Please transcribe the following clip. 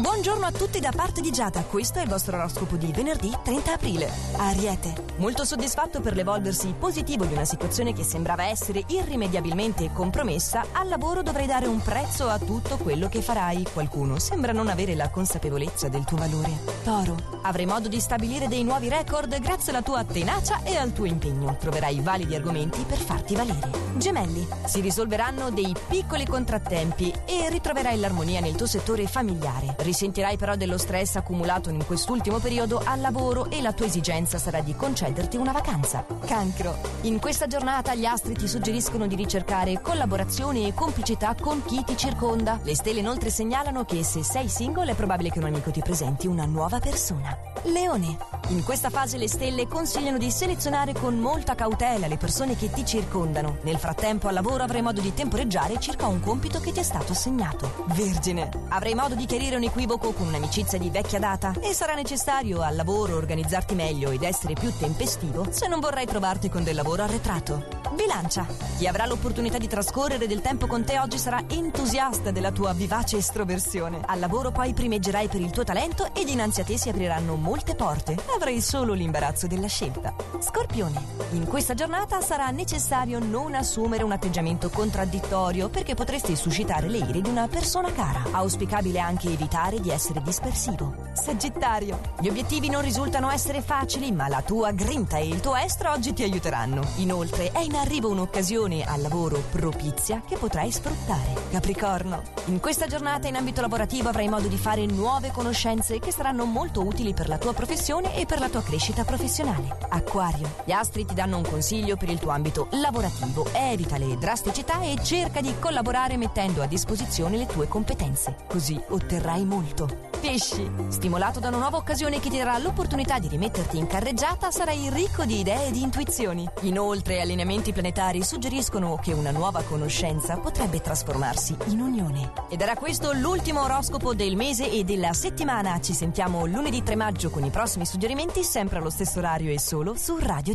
Buongiorno a tutti da parte di Giada, questo è il vostro oroscopo di venerdì 30 aprile. Ariete, molto soddisfatto per l'evolversi positivo di una situazione che sembrava essere irrimediabilmente compromessa, al lavoro dovrai dare un prezzo a tutto quello che farai. Qualcuno sembra non avere la consapevolezza del tuo valore. Toro, avrai modo di stabilire dei nuovi record grazie alla tua tenacia e al tuo impegno. Troverai validi argomenti per farti valere. Gemelli, si risolveranno dei piccoli contrattempi e ritroverai l'armonia nel tuo settore familiare. Risentirai però dello stress accumulato in quest'ultimo periodo al lavoro e la tua esigenza sarà di concederti una vacanza. Cancro. In questa giornata gli astri ti suggeriscono di ricercare collaborazione e complicità con chi ti circonda. Le stelle inoltre segnalano che se sei single è probabile che un amico ti presenti una nuova persona. Leone. In questa fase le stelle consigliano di selezionare con molta cautela le persone che ti circondano. Nel frattempo al lavoro avrai modo di temporeggiare circa un compito che ti è stato assegnato. Vergine. Avrai modo di chiarire un equivoco con un'amicizia di vecchia data e sarà necessario al lavoro organizzarti meglio ed essere più tempestivo se non vorrai trovarti con del lavoro arretrato. Bilancia. Chi avrà l'opportunità di trascorrere del tempo con te oggi sarà entusiasta della tua vivace estroversione. Al lavoro poi primeggerai per il tuo talento ed dinanzi a te si apriranno molte porte. Avrai solo l'imbarazzo della scelta. Scorpione. In questa giornata sarà necessario non assumere un atteggiamento contraddittorio perché potresti suscitare le ire di una persona cara. Auspicabile anche evitare di essere dispersivo. Sagittario. Gli obiettivi non risultano essere facili, ma la tua grinta e il tuo estro oggi ti aiuteranno. Inoltre è in arrivo un'occasione al lavoro propizia che potrai sfruttare. Capricorno. In questa giornata in ambito lavorativo avrai modo di fare nuove conoscenze che saranno molto utili per la tua professione e per la tua crescita professionale. Acquario. Gli astri ti danno un consiglio per il tuo ambito lavorativo. Evita le drasticità e cerca di collaborare mettendo a disposizione le tue competenze. Così otterrai molto. Pesci. Stimolato da una nuova occasione che ti darà l'opportunità di rimetterti in carreggiata, sarai ricco di idee e di intuizioni. Inoltre, allineamenti planetari suggeriscono che una nuova conoscenza potrebbe trasformarsi in unione. Ed era questo l'ultimo oroscopo del mese e della settimana. Ci sentiamo lunedì 3 maggio con i prossimi suggerimenti, sempre allo stesso orario e solo su Radio